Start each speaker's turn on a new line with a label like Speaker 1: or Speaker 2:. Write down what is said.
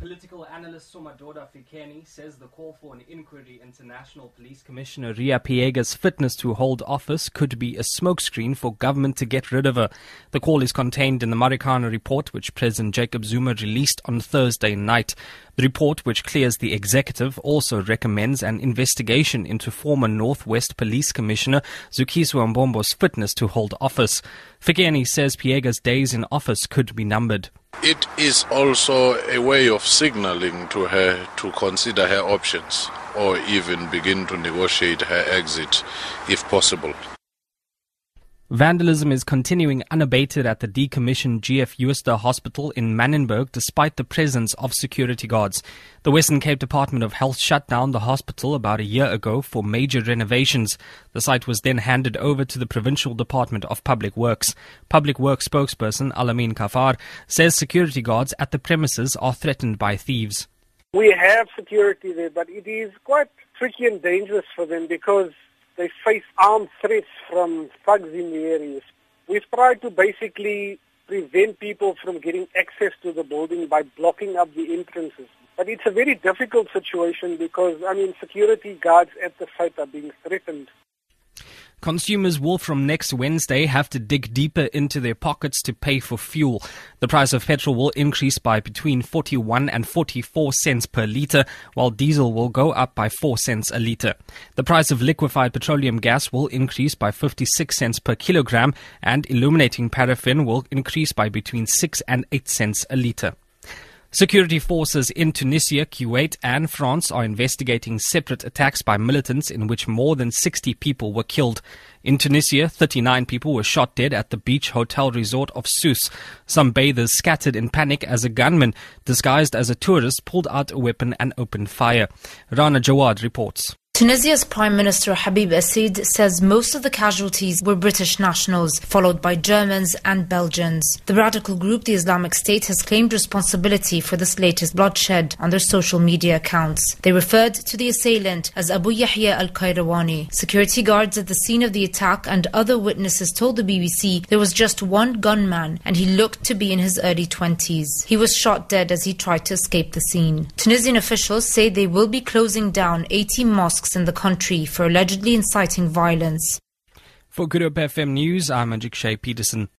Speaker 1: Political analyst Somadoda Fikeni says the call for an inquiry into National Police Commissioner Riah Phiyega's fitness to hold office could be a smokescreen for government to get rid of her. The call is contained in the Marikana report, which President Jacob Zuma released on Thursday night. The report, which clears the executive, also recommends an investigation into former Northwest Police Commissioner Zukiswa Mbombo's fitness to hold office. Fikeni says Phiyega's days in office could be numbered.
Speaker 2: It is also a way of signaling to her to consider her options or even begin to negotiate her exit if possible.
Speaker 1: Vandalism is continuing unabated at the decommissioned GF Jooste Hospital in Manenberg despite the presence of security guards. The Western Cape Department of Health shut down the hospital about a year ago for major renovations. The site was then handed over to the Provincial Department of Public Works. Public Works spokesperson Alamin Kafar says security guards at the premises are threatened by thieves.
Speaker 3: We have security there, but it is quite tricky and dangerous for them because they face armed threats from thugs in the areas. We've tried to basically prevent people from getting access to the building by blocking up the entrances. But it's a very difficult situation because, I mean, security guards at the site are being threatened.
Speaker 1: Consumers will from next Wednesday have to dig deeper into their pockets to pay for fuel. The price of petrol will increase by between 41 and 44 cents per litre, while diesel will go up by 4 cents a litre. The price of liquefied petroleum gas will increase by 56 cents per kilogram, and illuminating paraffin will increase by between 6 and 8 cents a litre. Security forces in Tunisia, Kuwait, and France are investigating separate attacks by militants in which more than 60 people were killed. In Tunisia, 39 people were shot dead at the beach hotel resort of Sousse. Some bathers scattered in panic as a gunman, disguised as a tourist, pulled out a weapon and opened fire. Rana Jawad reports.
Speaker 4: Tunisia's Prime Minister Habib Essid says most of the casualties were British nationals, followed by Germans and Belgians. The radical group, the Islamic State, has claimed responsibility for this latest bloodshed on their social media accounts. They referred to the assailant as Abu Yahya al Qayrawani. Security guards at the scene of the attack and other witnesses told the BBC there was just one gunman and he looked to be in his early 20s. He was shot dead as he tried to escape the scene. Tunisian officials say they will be closing down 80 mosques in the country for allegedly inciting violence.
Speaker 1: For Good Hope FM News, I'm Ajik Shea Peterson.